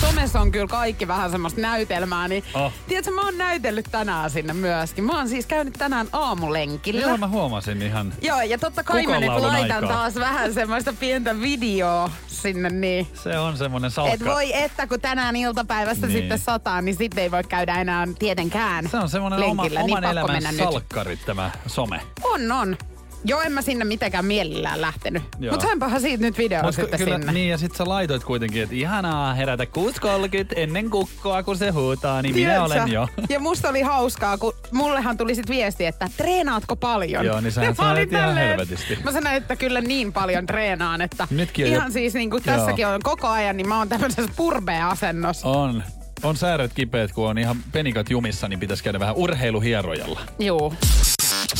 Somessa on kyllä kaikki vähän semmoista näytelmää, niin Oh. tiedätkö, mä oon näytellyt tänään sinne myöskin. Mä oon siis käynyt tänään aamulenkillä. Joo, mä huomasin ihan. Joo, ja totta kai mä nyt laitan aikaa. taas vähän semmoista pientä videoa sinne, niin... Se on semmonen salkka. Et voi että, kun tänään iltapäivästä Niin. sitten sataa, niin sitten ei voi käydä enää tietenkään Se on semmonen oma, oman niin elämän mennä nyt. salkkarit tämä some. On, on. Joo, en mä sinne mitenkään mielellään lähtenyt. Joo. Mutta sainpahan siitä nyt video Mut sitten kyllä, sinne. niin ja sit sä laitoit kuitenkin, että ihanaa herätä 6.30 ennen kukkoa, kun se huutaa, niin minä Tiedätkö? olen jo. Ja musta oli hauskaa, kun mullehan tuli sit viesti, että treenaatko paljon? Joo, niin olin sait ihan tälleen- helvetisti. Mä sanoin, että kyllä niin paljon treenaan, että Nytkin on ihan jo- siis niin kuin tässäkin on koko ajan, niin mä oon tämmöisessä purbe-asennossa. On. On sääret kipeät, kun on ihan penikat jumissa, niin pitäisi käydä vähän urheiluhierojalla. Juu.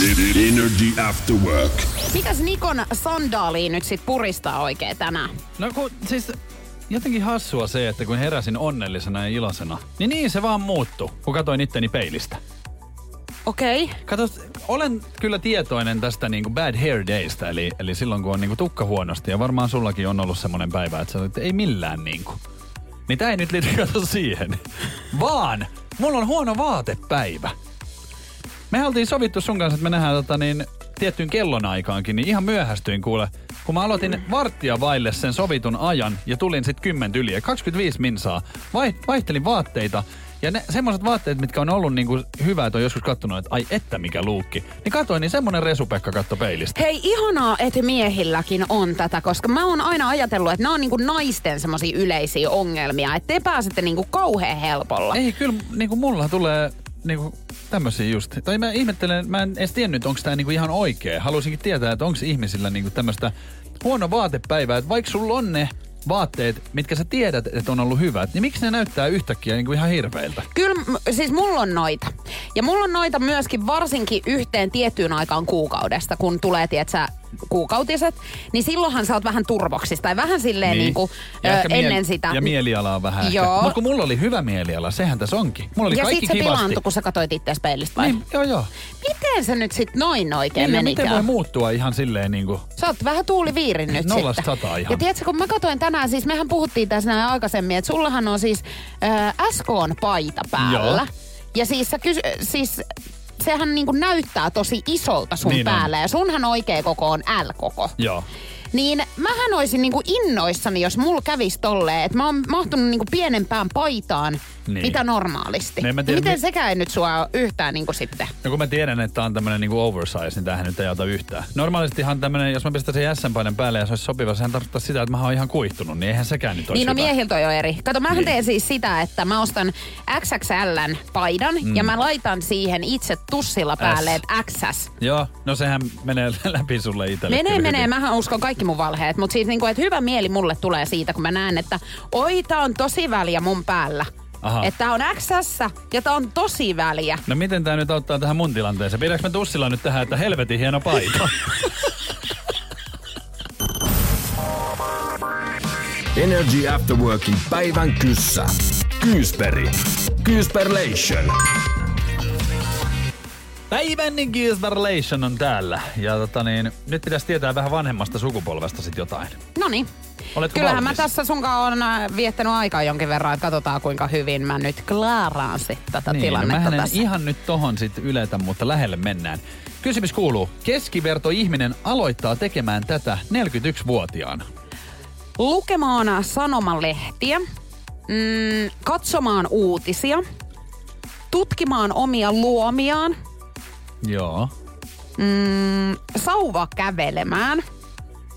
Energy After Work. Mitäs Nikon sandaaliin nyt sit puristaa oikein tänään? No kun siis jotenkin hassua se, että kun heräsin onnellisena ja iloisena, niin niin se vaan muuttui, kun katsoin itteni peilistä. Okei. Okay. Kato, olen kyllä tietoinen tästä niinku bad hair daystä, eli, eli silloin kun on niinku tukka huonosti, ja varmaan sullakin on ollut semmoinen päivä, että sä olet, että ei millään niinku. Niin tää ei nyt liity kato siihen, vaan mulla on huono vaatepäivä. Me oltiin sovittu sun kanssa, että me nähdään tota niin, tiettyyn kellonaikaankin, niin ihan myöhästyin kuule. Kun mä aloitin varttia vaille sen sovitun ajan ja tulin sitten 10 yli ja 25 minsaa, vai, vaihtelin vaatteita. Ja ne semmoiset vaatteet, mitkä on ollut niinku hyvä, että on joskus kattonut, että ai että mikä luukki. Niin katoin, niin semmonen resupekka katto peilistä. Hei, ihanaa, että miehilläkin on tätä, koska mä oon aina ajatellut, että nämä on niinku naisten semmosia yleisiä ongelmia, että te pääsette niinku kauhean helpolla. Ei, kyllä niinku mulla tulee niinku tämmöisiä just. Tai mä ihmettelen, mä en edes tiennyt, onko tämä niinku ihan oikea. Haluaisinkin tietää, että onko ihmisillä niinku tämmöistä huono vaatepäivää, että vaikka sulla on ne vaatteet, mitkä sä tiedät, että on ollut hyvät, niin miksi ne näyttää yhtäkkiä niinku ihan hirveiltä? Kyllä, siis mulla on noita. Ja mulla on noita myöskin varsinkin yhteen tiettyyn aikaan kuukaudesta, kun tulee, tietsä, kuukautiset, niin silloinhan sä oot vähän turvoksissa tai vähän silleen niin. niinku, ö, ennen miel- sitä. Ja mieliala on vähän Joo. Mutta kun mulla oli hyvä mieliala, sehän tässä onkin. Mulla oli ja kaikki sit se kivasti. pilaantui, kun sä katsoit itseäsi peilistä vai? Niin, joo joo. Miten se nyt sit noin oikein Niin, menikään? miten voi muuttua ihan silleen niinku... Sä oot vähän tuuliviirin nyt Nollasta sataan ihan. Ja tiedätkö, kun mä katsoin tänään, siis mehän puhuttiin tässä näin aikaisemmin, että sullahan on siis äh, SKn paita päällä. Joo. Ja siis, sä kysy, siis sehän niinku näyttää tosi isolta sun Niin on. päällä. Ja sunhan oikea koko on L-koko. Joo. Niin mähän olisin niinku innoissani, jos mulla kävisi tolleen, että mä oon mahtunut niinku pienempään paitaan, Niin. niin. mitä normaalisti. Niin, mä tiedän, Miten mi- sekään ei nyt sua yhtään niinku sitten? No kun mä tiedän, että on tämmönen niinku oversize, niin tämähän nyt ei auta yhtään. Normaalistihan tämmönen, jos mä pistäisin jäsenpaidan päälle ja se olisi sopiva, sehän tarkoittaa sitä, että mä oon ihan kuihtunut, niin eihän sekään nyt olisi Niin no hyvä. miehiltä on jo eri. Kato, mähän Niin. teen siis sitä, että mä ostan XXLn paidan mm. ja mä laitan siihen itse tussilla päälle, S. että XS. Joo, no sehän menee läpi sulle itselle. Menee, menee. hyvin. Mähän uskon kaikki mun valheet. Mutta siis niinku, että hyvä mieli mulle tulee siitä, kun mä näen, että oi, tää on tosi väliä mun päällä. Aha. Että tää on XS ja tää on tosi väliä. No miten tää nyt auttaa tähän mun tilanteeseen? Pidäks mä tussilla nyt tähän, että helvetin hieno paita? Energy After Workin päivän kyssä. Kyysperi. Kyysperlation. Päivän Relation on täällä. Ja tota niin, nyt pitäisi tietää vähän vanhemmasta sukupolvesta sit jotain. No niin. Oletko Kyllähän valmis? mä tässä sunkaan on äh, viettänyt aikaa jonkin verran, että katsotaan kuinka hyvin mä nyt klaaraan sit tätä niin, no tilannetta en tässä. ihan nyt tohon sit yletä, mutta lähelle mennään. Kysymys kuuluu, keskiverto ihminen aloittaa tekemään tätä 41-vuotiaana. lukemaan sanomalehtiä, mm, katsomaan uutisia, tutkimaan omia luomiaan, Joo. mm, sauva kävelemään.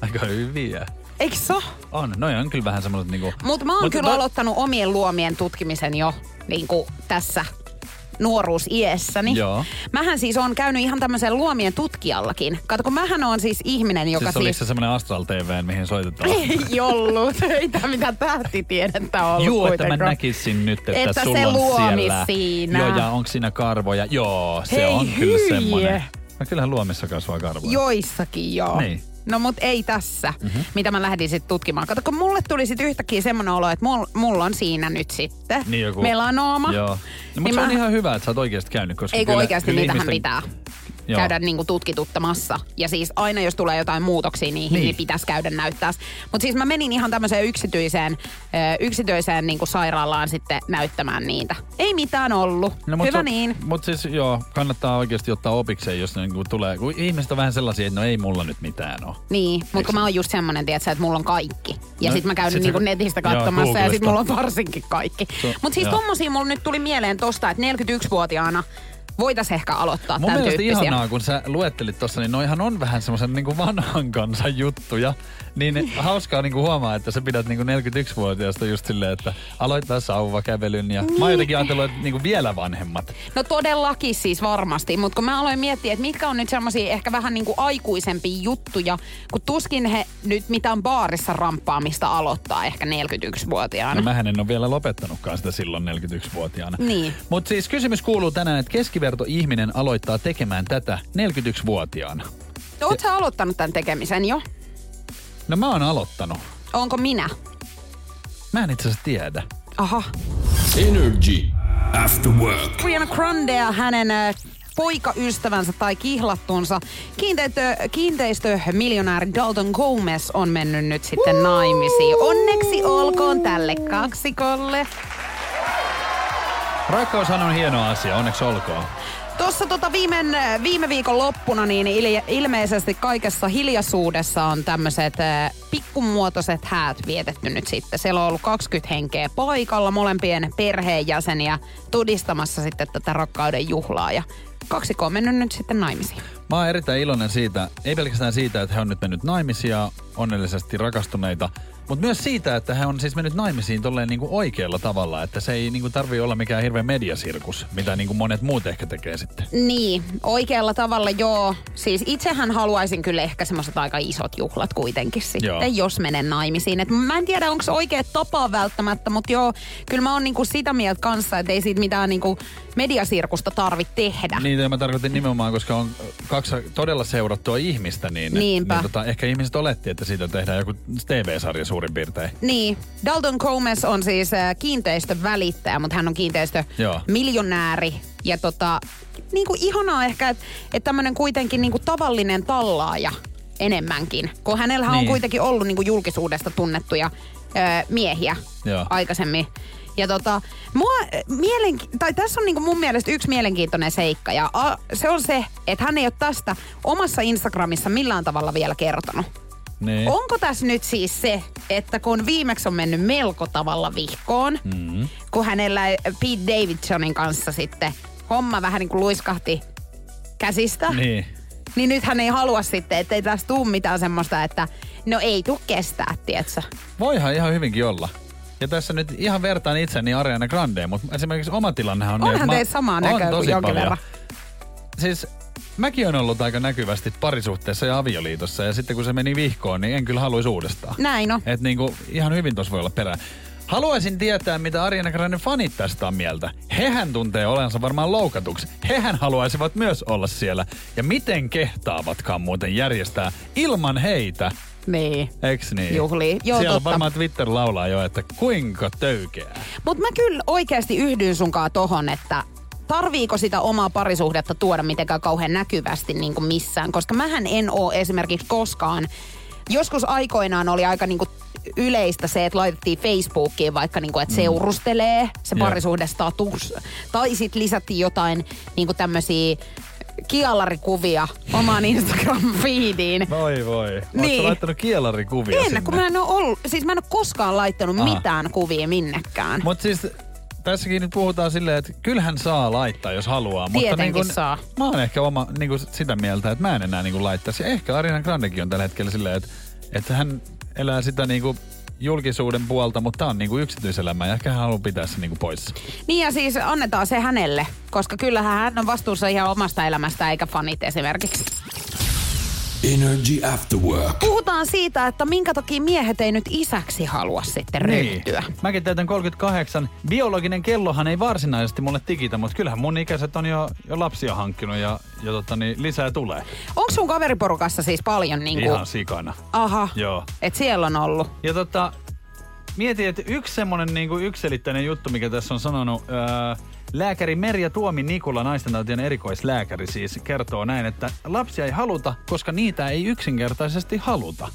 Aika hyviä. Eikö se ole? On, noi on kyllä vähän semmoiset niinku... Mutta mä oon Mut kyllä mä- aloittanut omien luomien tutkimisen jo niin kuin tässä nuoruusiessäni. Joo. Mähän siis on käynyt ihan tämmöisen luomien tutkijallakin. Kato, kun mähän on siis ihminen, joka Siis siis... oliko se semmoinen Astral TV, mihin soitetaan? Ei ollut. Ei tämä mitään tähtitiedettä ollut Joo, että mä kuitenkaan. näkisin nyt, että, Että sulla se on luomi siellä. siinä. Joo, ja onko siinä karvoja? Joo, se Hei, on kyllä hyi. semmoinen. No kyllähän luomissa kasvaa karvoja. Joissakin joo. Niin. No mut ei tässä, mm-hmm. mitä mä lähdin sitten tutkimaan. Kato, kun mulle tuli sitten yhtäkkiä semmoinen olo, että mulla mul on siinä nyt sitten Niin joku- melanooma. Joo. No, mutta Niin se on mä- ihan hyvä, että sä oot oikeasti käynyt, koska Ei kyllä, oikeasti niitähän ihmisten... pitää Joo. käydä niinku tutkituttamassa. Ja siis aina jos tulee jotain muutoksia niihin, niin, Niin. niin pitäisi käydä näyttää. Mutta siis mä menin ihan tämmöiseen yksityiseen, yksityiseen niinku sairaalaan sitten näyttämään niitä. Ei mitään ollut. No, mut Hyvä se- niin. Mut siis joo, kannattaa oikeasti ottaa opikseen, jos ne niinku tulee. Kun ihmiset on vähän sellaisia, että no ei mulla nyt mitään ole. Niin, mutta kun mä oon just semmonen, tiedätkö, että mulla on kaikki. Ja No, sit mä käyn sit niinku sä- netistä joo, katsomassa ja sit mulla on varsinkin kaikki. Se- Mutta siis joo. tommosia mulla nyt tuli mieleen tosta, että 41-vuotiaana voitais ehkä aloittaa Mun tämän mielestä tyyppisiä. ihanaa, kun sä luettelit tossa, niin noihan on vähän semmoisen niinku vanhan kansan juttuja. Niin hauskaa niinku huomaa, että sä pidät niinku 41-vuotiaasta just silleen, että aloittaa sauvakävelyn. Ja mä oon jotenkin ajatellut, että niinku vielä vanhemmat. No todellakin siis varmasti, mutta kun mä aloin miettiä, että mitkä on nyt semmosia ehkä vähän niinku aikuisempia juttuja, kun tuskin he nyt mitään baarissa ramppaamista aloittaa ehkä 41-vuotiaana. No mähän en ole vielä lopettanutkaan sitä silloin 41-vuotiaana. Niin. Mutta siis kysymys kuuluu tänään, että keskiverto ihminen aloittaa tekemään tätä 41-vuotiaana. Oot sä aloittanut tämän tekemisen jo? No mä oon aloittanut. Onko minä? Mä en itse asiassa tiedä. Aha. Energy After Work. Ariana Grande ja hänen ö, poikaystävänsä tai kihlattunsa kiinteistö, kiinteistömiljonääri Dalton Gomez on mennyt nyt sitten naimisiin. Onneksi olkoon tälle kaksikolle. Rakkaushan on hieno asia, onneksi olkoon. Tuossa tota viime, viime viikon loppuna niin il, ilmeisesti kaikessa hiljaisuudessa on tämmöiset pikkumuotoiset häät vietetty nyt sitten. Siellä on ollut 20 henkeä paikalla, molempien perheenjäseniä todistamassa sitten tätä rakkauden juhlaa. Ja kaksikko on mennyt nyt sitten naimisiin. Mä oon erittäin iloinen siitä, ei pelkästään siitä, että he on nyt mennyt naimisia, onnellisesti rakastuneita, mutta myös siitä, että he on siis mennyt naimisiin tolleen niinku oikealla tavalla, että se ei niinku tarvi olla mikään hirveä mediasirkus, mitä niinku monet muut ehkä tekee sitten. Niin, oikealla tavalla joo. Siis itsehän haluaisin kyllä ehkä semmoiset aika isot juhlat kuitenkin sitten, Joo. jos menen naimisiin. Et mä en tiedä, onko se oikea tapa välttämättä, mutta joo, kyllä mä oon niinku sitä mieltä kanssa, että ei siitä mitään niinku mediasirkusta tarvitse tehdä. Niin, ja mä tarkoitin nimenomaan, koska on kaksi todella seurattua ihmistä, niin, Niinpä. niin tota, ehkä ihmiset oletti, että siitä tehdään joku TV-sarja suurin piirtein. Niin, Dalton Gomez on siis äh, kiinteistön välittäjä, mutta hän on kiinteistö Joo. miljonääri. Ja tota, niin kuin ihanaa ehkä, että et tämmöinen kuitenkin niin kuin tavallinen tallaaja enemmänkin. Kun hänellä niin. on Niin. kuitenkin ollut niin kuin julkisuudesta tunnettuja ö, miehiä Joo. aikaisemmin. Ja tota, mua, äh, mielenki- tai tässä on niinku mun mielestä yksi mielenkiintoinen seikka. Ja a, se on se, että hän ei ole tästä omassa Instagramissa millään tavalla vielä kertonut. Niin. Onko tässä nyt siis se, että kun viimeksi on mennyt melko tavalla vihkoon, mm-hmm. kun hänellä Pete Davidsonin kanssa sitten homma vähän niin kuin luiskahti käsistä, Niin. niin nyt hän ei halua sitten, että ei tässä tuu mitään semmoista, että no ei tuu kestää, tietsä. Voihan ihan hyvinkin olla. Ja tässä nyt ihan vertaan itseni Ariana Grandeen, mutta esimerkiksi oma tilannehan on... niin, Onhan teitä samaa näköä kuin jonkin verran. Siis mäkin on ollut aika näkyvästi parisuhteessa ja avioliitossa ja sitten kun se meni vihkoon, niin en kyllä haluaisi uudestaan. Näin on. Et niinku, ihan hyvin tuossa voi olla perää. Haluaisin tietää, mitä Ariana Grande fanit tästä on mieltä. Hehän tuntee olensa varmaan loukatuksi. Hehän haluaisivat myös olla siellä. Ja miten kehtaavatkaan muuten järjestää ilman heitä? Niin. Eiks niin? Juhlii. Joo, Siellä totta. varmaan Twitter laulaa jo, että kuinka töykeää. Mutta mä kyllä oikeasti yhdyn sunkaan tohon, että tarviiko sitä omaa parisuhdetta tuoda mitenkään kauhean näkyvästi niin kuin missään. Koska mähän en oo esimerkiksi koskaan, joskus aikoinaan oli aika niin kuin yleistä se, että laitettiin Facebookiin vaikka niin kuin, että seurustelee se parisuhdestatus. Tai sitten lisättiin jotain niin kuin tämmöisiä kialarikuvia omaan Instagram-feediin. Voi voi. Oletko Niin. laittanut kielarikuvia En, sinne? kun mä en oo ollut, siis mä en oo koskaan laittanut Aa. mitään kuvia minnekään. Mutta siis tässäkin nyt puhutaan silleen, että kyllähän saa laittaa, jos haluaa. mutta Tietenkin niin kun, saa. Mä oon ehkä oma, niin kun sitä mieltä, että mä en enää niin kun laittaisi. Ehkä Ariana Grandekin on tällä hetkellä silleen, että, että hän elää sitä niin kun julkisuuden puolta, mutta tämä on niinku yksityiselämä ja ehkä hän haluaa pitää se niinku poissa. Niin ja siis annetaan se hänelle, koska kyllähän hän on vastuussa ihan omasta elämästä eikä fanit esimerkiksi. Energy After Work. Puhutaan siitä, että minkä takia miehet ei nyt isäksi halua sitten ryhtyä. Niin. Mäkin täytän 38. Biologinen kellohan ei varsinaisesti mulle tikitä, mutta kyllähän mun ikäiset on jo, jo lapsia hankkinut ja, ja tota, niin lisää tulee. Onko sun kaveriporukassa siis paljon niinku... Ihan sikana. Aha, Joo. et siellä on ollut. Ja tota, mietin, että yksi semmonen niinku ykselittäinen juttu, mikä tässä on sanonut, ää, lääkäri Merja Tuomi Nikula, naistentautien erikoislääkäri siis, kertoo näin, että lapsia ei haluta, koska niitä ei yksinkertaisesti haluta.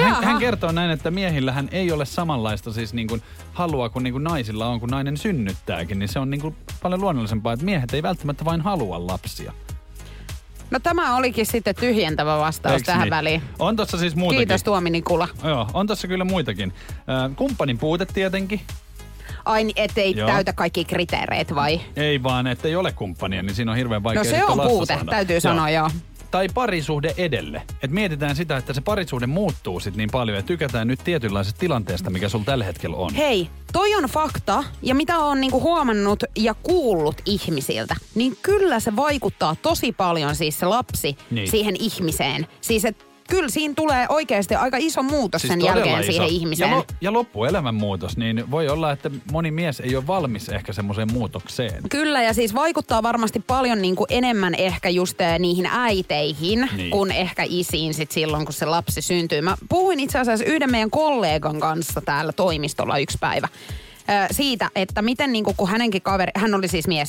Hän, hän kertoo näin, että miehillähän ei ole samanlaista siis niin kuin halua kuin, niin kuin naisilla on, kun nainen synnyttääkin. Niin se on niin kuin paljon luonnollisempaa, että miehet ei välttämättä vain halua lapsia. No tämä olikin sitten tyhjentävä vastaus Eiks tähän niin? väliin. On tossa siis muutakin. Kiitos Tuomi Nikula. Joo, on tossa kyllä muitakin. Kumppanin puute tietenkin. Ai, niin, ettei Joo. täytä kaikki kriteereitä vai? Ei vaan, että ei ole kumppania, niin siinä on hirveän vaikea No se sitten on puute, saada. täytyy sanoa joo. Tai parisuhde edelle. Et mietitään sitä, että se parisuhde muuttuu sit niin paljon ja tykätään nyt tietynlaisesta tilanteesta, mikä sulla tällä hetkellä on. Hei, toi on fakta, ja mitä on niinku huomannut ja kuullut ihmisiltä, niin kyllä se vaikuttaa tosi paljon siis se lapsi Niin. siihen ihmiseen. Siis et kyllä siinä tulee oikeasti aika iso muutos sen Siis todella jälkeen iso. siihen ihmiseen. Ja, lo, ja loppuelämän muutos, niin voi olla, että moni mies ei ole valmis ehkä semmoiseen muutokseen. Kyllä, ja siis vaikuttaa varmasti paljon niin kuin enemmän ehkä just eh, niihin äiteihin, Niin. kuin ehkä isiin sit silloin, kun se lapsi syntyy. Mä puhuin itse asiassa yhden meidän kollegan kanssa täällä toimistolla yksi päivä ö, siitä, että miten niin kuin, kun hänenkin kaveri, hän oli siis mies,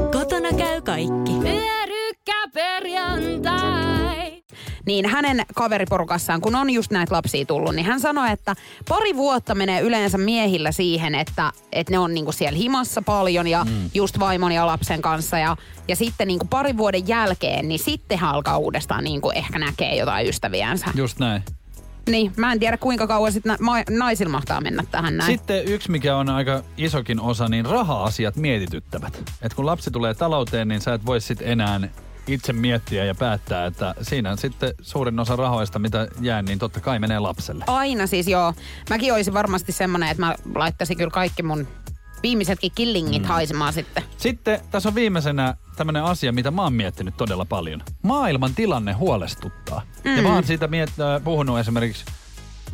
Kotona käy kaikki. Pyörykkäperjantai. niin hänen kaveriporukassaan, kun on just näitä lapsia tullut, niin hän sanoi, että pari vuotta menee yleensä miehillä siihen, että, että ne on niinku siellä himassa paljon ja mm. just vaimon ja lapsen kanssa. Ja, ja sitten niinku parin vuoden jälkeen, niin sitten hän alkaa uudestaan niinku ehkä näkee jotain ystäviänsä. Just näin. Niin, mä en tiedä kuinka kauan sitten na- naisilla mahtaa mennä tähän näin. Sitten yksi, mikä on aika isokin osa, niin raha-asiat mietityttävät. Et kun lapsi tulee talouteen, niin sä et voi sitten enää itse miettiä ja päättää, että siinä sitten suurin osa rahoista, mitä jää, niin totta kai menee lapselle. Aina siis joo. Mäkin olisin varmasti semmonen, että mä laittaisin kyllä kaikki mun viimeisetkin killingit mm. haisemaan sitten. Sitten tässä on viimeisenä tämmöinen asia, mitä mä oon miettinyt todella paljon. Maailman tilanne huolestuttaa. Mm. Ja mä oon siitä miet- äh, puhunut esimerkiksi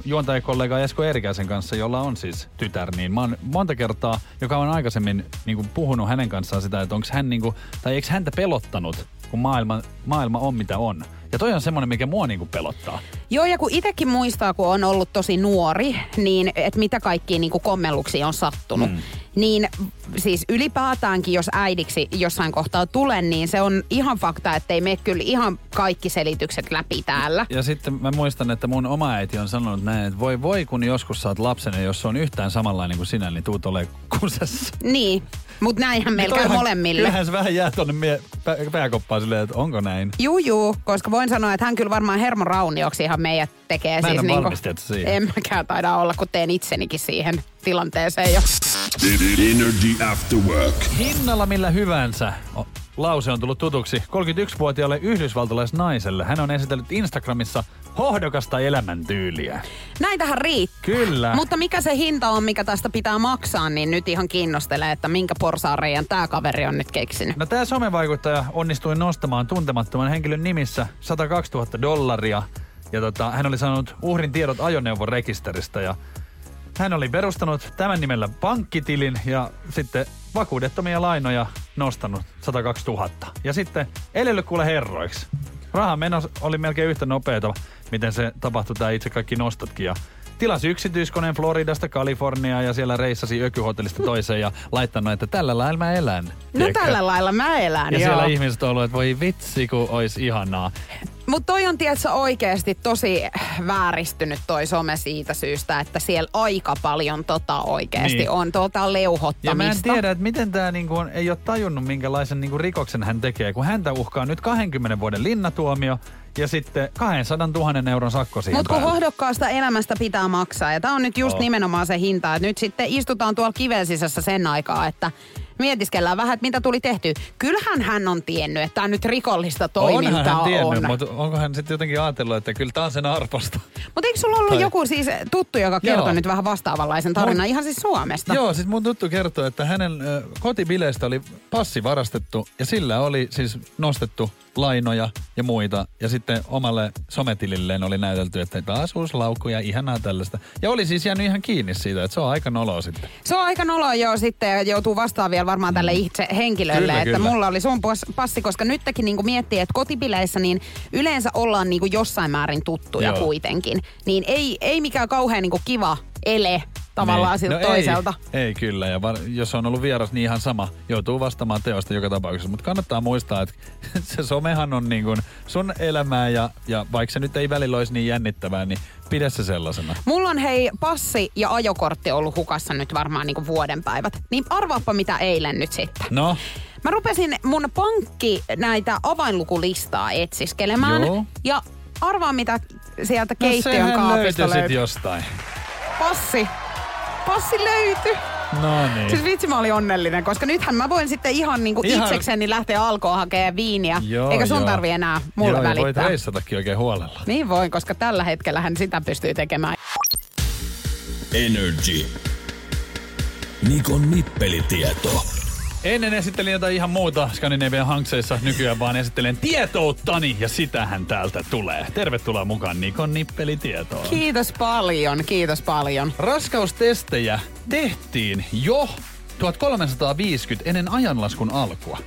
juontajakollega Esko Erikäisen kanssa, jolla on siis tytär, niin mä oon monta kertaa, joka on aikaisemmin niin kuin puhunut hänen kanssaan sitä, että onko hän niin kuin, tai eikö häntä pelottanut, kun maailma, maailma on mitä on. Ja toi on semmoinen, mikä mua niin kuin pelottaa. Joo, ja kun itsekin muistaa, kun on ollut tosi nuori, niin että mitä kaikkia niin kommelluksia on sattunut. Mm. Niin siis ylipäätäänkin, jos äidiksi jossain kohtaa tulen, niin se on ihan fakta, että ei mene kyllä ihan kaikki selitykset läpi täällä. Ja sitten mä muistan, että mun oma äiti on sanonut näin, että voi voi kun joskus saat lapsen ja jos se on yhtään samanlainen kuin sinä, niin tuut ole kusessa. Niin, mutta näinhän meillä käy molemmille. Kyllähän se vähän jää tonne mie- pä- pääkoppaan silleen, että onko näin. Juu, juu, koska voin sanoa, että hän kyllä varmaan Hermo Raunioksi ihan meidät tekee. Mä en siis ole niinku- valmis, tiedätkö, siihen. En mäkään taida olla, kun teen itsenikin siihen tilanteeseen jo. Energy After Work. Hinnalla millä hyvänsä. Lause on tullut tutuksi 31-vuotiaalle yhdysvaltalaisnaiselle. Hän on esitellyt Instagramissa hohdokasta elämäntyyliä. Näitähän riittää. Kyllä. Mutta mikä se hinta on, mikä tästä pitää maksaa, niin nyt ihan kiinnostelee, että minkä porsaareijan tämä kaveri on nyt keksinyt. No tämä somevaikuttaja onnistui nostamaan tuntemattoman henkilön nimissä 102 000 dollaria. Ja tota, hän oli saanut uhrin tiedot ajoneuvon rekisteristä ja hän oli perustanut tämän nimellä pankkitilin ja sitten vakuudettomia lainoja nostanut 102 000. Ja sitten elely kuule herroiksi. rahan meno oli melkein yhtä nopeata, miten se tapahtui tämä itse kaikki nostotkin. Ja tilasi yksityiskoneen Floridasta Kaliforniaan ja siellä reissasi ökyhotellista toiseen ja laittanut, että tällä lailla mä elän. No Tiedätkö? tällä lailla mä elän, Ja joo. siellä ihmiset on ollut, että voi vitsi, kun olisi ihanaa. Mutta toi on tiedätkö, oikeasti tosi vääristynyt toi some siitä syystä, että siellä aika paljon tota oikeasti Niin. on tuota Ja mä en leuhottamista. tiedä, että miten tämä niinku on, ei ole tajunnut, minkälaisen niinku rikoksen hän tekee, kun häntä uhkaa nyt 20 vuoden linnatuomio ja sitten 200 000 euron sakko siihen Mutta kun hohdokkaasta elämästä pitää maksaa, ja tämä on nyt just Oo. nimenomaan se hinta, että nyt sitten istutaan tuolla kiven sisässä sen aikaa, että mietiskellään vähän, että mitä tuli tehty. Kyllähän hän on tiennyt, että tämä nyt rikollista toimintaa Onhan hän tiennyt, on. mutta onko hän sitten jotenkin ajatellut, että kyllä tämä on sen arvosta? Mutta eikö sulla ollut Tai- joku siis tuttu, joka kertoi Joo. nyt vähän vastaavanlaisen tarinan, Mun- ihan siis Suomesta? Joo, siis mun tuttu kertoo, että hänen ö, kotibileistä oli passi varastettu ja sillä oli siis nostettu lainoja ja muita. Ja sitten omalle sometililleen oli näytelty, että taas uusi laukku ja ihanaa tällaista. Ja oli siis jäänyt ihan kiinni siitä, että se on aika noloa sitten. Se on aika noloa jo sitten ja joutuu vastaan vielä varmaan tälle itse henkilölle, Kyllä, että kyllä. mulla oli sun pas- passi, koska nytkin niinku miettii, että kotibileissä niin yleensä ollaan niinku jossain määrin tuttuja Joo. kuitenkin. Niin ei, ei mikään kauhean niinku kiva ele tavallaan Niin. siltä No toiselta. Ei, ei kyllä, ja var, jos on ollut vieras, niin ihan sama. Joutuu vastaamaan teosta joka tapauksessa. Mutta kannattaa muistaa, että se somehan on niin kuin sun elämää, ja, ja vaikka se nyt ei välillä olisi niin jännittävää, niin pidä se sellaisena. Mulla on hei passi ja ajokortti ollut hukassa nyt varmaan niinku vuoden päivät. Niin arvaappa mitä eilen nyt sitten. No, Mä rupesin mun pankki näitä avainlukulistaa etsiskelemään. Joo. Ja arvaa mitä sieltä no keittiön sehän kaapista löytyi. jostain. Passi. Passi löytyi. No niin. Siis vitsi mä olin onnellinen, koska nythän mä voin sitten ihan niinku Ihan- itsekseni lähteä alkoon hakemaan viiniä. Joo, eikä sun joo. tarvi enää mulle Joo, ja voit välittää. reissatakin oikein huolella. Niin voin, koska tällä hetkellä hän sitä pystyy tekemään. Energy. Nikon nippelitieto. Ennen esittelin jotain ihan muuta Skandinavian hankseissa, nykyään vaan esittelen tietouttani ja sitähän täältä tulee. Tervetuloa mukaan Nikon nippelitietoon. Kiitos paljon, kiitos paljon. Raskaustestejä tehtiin jo 1350 ennen ajanlaskun alkua.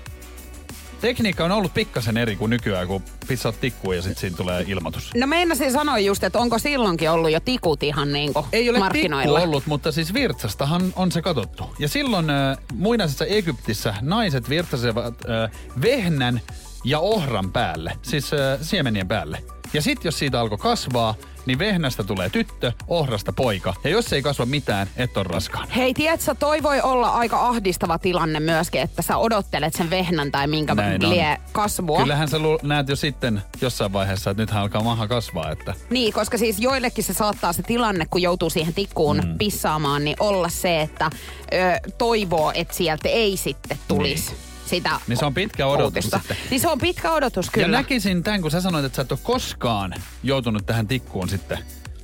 Tekniikka on ollut pikkasen eri kuin nykyään, kun pissaat tikkuun ja sitten siinä tulee ilmoitus. No meinasin sanoa just, että onko silloinkin ollut jo tikut ihan niinku Ei ole tikku markkinoilla. ollut, mutta siis virtsastahan on se katsottu. Ja silloin äh, muinaisessa Egyptissä naiset virtsasivat äh, vehnän ja ohran päälle, siis äh, siemenien päälle. Ja sitten jos siitä alkoi kasvaa, niin vehnästä tulee tyttö, ohrasta poika. Ja jos ei kasva mitään, et on raskaana. Hei, tiedätkö, toi voi olla aika ahdistava tilanne myöskin, että sä odottelet sen vehnän tai minkä Näin on. lie kasvua. Kyllähän sä lu- näet jo sitten jossain vaiheessa, että nythän alkaa maha kasvaa, että Niin, koska siis joillekin se saattaa se tilanne, kun joutuu siihen tikkuun mm. pissaamaan, niin olla se, että ö, toivoo, että sieltä ei sitten tulisi niin. Sitä Niin se on pitkä odotus uutista. sitten. Niin se on pitkä odotus, kyllä. Ja näkisin tämän, kun sä sanoit, että sä et ole koskaan joutunut tähän tikkuun sitten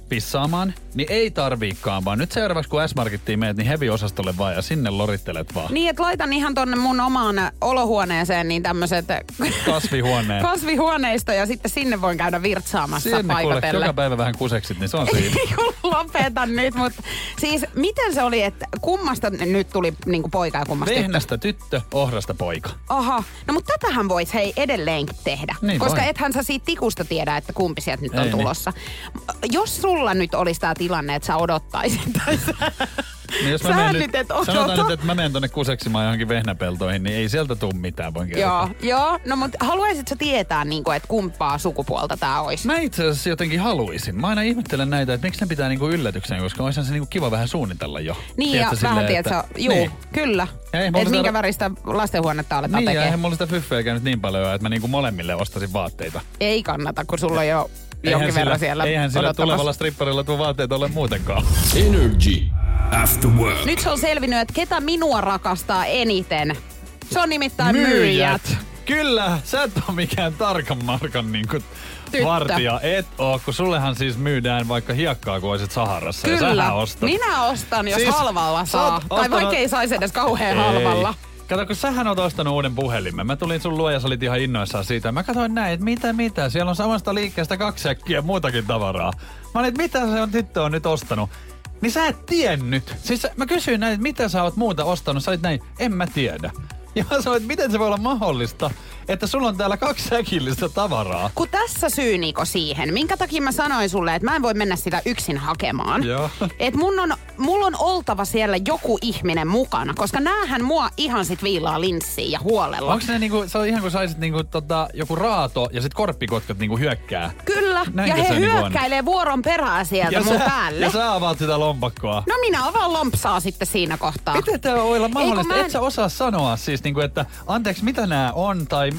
pissaamaan, niin ei tarviikaan, vaan nyt seuraavaksi kun S-Markettiin meet, niin heavy-osastolle vaan ja sinne lorittelet vaan. Niin, että laitan ihan tonne mun omaan olohuoneeseen niin tämmöiset Kasvihuoneen. kasvihuoneisto ja sitten sinne voin käydä virtsaamassa Sinne kuule, paikotelle. joka päivä vähän kuseksit, niin se on siinä. Lopeta nyt, mutta siis miten se oli, että kummasta nyt tuli niinku poika ja kummasta tyttö? Vehnästä tyttö, ohrasta poika. Aha, no mutta tätähän voisi hei edelleenkin tehdä. Niin koska voi. ethän sä siitä tikusta tiedä, että kumpi sieltä nyt on Ei niin. tulossa. Jos sulla nyt olisi tämä tilanne, että sä odottaisit tai sä, Niin jos sä menen nyt et odota. sanotaan nyt, että mä menen tonne kuseksimaan johonkin vehnäpeltoihin, niin ei sieltä tuu mitään, voin kertoa. Joo, joo. No mutta haluaisit sä tietää, niin kuin, että kumpaa sukupuolta tämä olisi? Mä itse asiassa jotenkin haluaisin. Mä aina ihmettelen näitä, että miksi ne pitää niinku yllätyksen, koska olisihan se niinku kiva vähän suunnitella jo. Niin Tiedätkö, ja vähän silleen, tiedät että- juu, Niin. kyllä. Ja ei Et mulla sitä- minkä väristä lastenhuonetta aletaan Niin, ja tekemään. eihän mulla sitä fyffeä käynyt niin paljon, että mä niinku molemmille ostaisin vaatteita. Ei kannata, kun sulla on jo jonkin eihän verran sillä, siellä Eihän sillä odottamassa. tulevalla stripparilla tuo vaatteita ole muutenkaan. Energy. After work. Nyt se on selvinnyt, että ketä minua rakastaa eniten. Se on nimittäin myyjät. Kyllä, sä et ole mikään tarkan markan niinku Tyttö. vartija. Et oo, kun sullehan siis myydään vaikka hiekkaa, kun olisit Saharassa. Ja Kyllä. sähän ostat. Minä ostan, jos Siis halvalla saa. Tai ostanut- vaikka ei saisi edes kauhean halvalla. Kato, kun sähän oot ostanut uuden puhelimen. Mä tulin sun luo ja sä olit ihan innoissaan siitä. Mä katsoin näin, että mitä mitä. Siellä on samasta liikkeestä kaksi säkkiä ja muutakin tavaraa. Mä olin, että mitä se on tyttö on nyt ostanut. Niin sä et tiennyt. Siis mä kysyin näin, että mitä sä oot muuta ostanut. Sä olit näin, en mä tiedä. Ja mä sanoin, että miten se voi olla mahdollista, että sulla on täällä kaksi säkillistä tavaraa. Kun tässä syy Niko siihen, minkä takia mä sanoin sulle, että mä en voi mennä sitä yksin hakemaan. Joo. Et mun on, mulla on oltava siellä joku ihminen mukana, koska näähän mua ihan sit viilaa linssiin ja huolella. Onko ne niinku, se on ihan kuin saisit niinku tota, joku raato ja sit korppikotkat niinku hyökkää. Kyllä, Näinkö ja he niinku hyökkäilee vuoron perään sieltä Ja mun sä, päälle. ja sä avaat sitä lompakkoa. No minä avaan lompsaa sitten siinä kohtaa. Miten tämä voi olla mahdollista? mä en- Et sä osaa sanoa siis, niinku, että anteeksi, mitä nämä on tai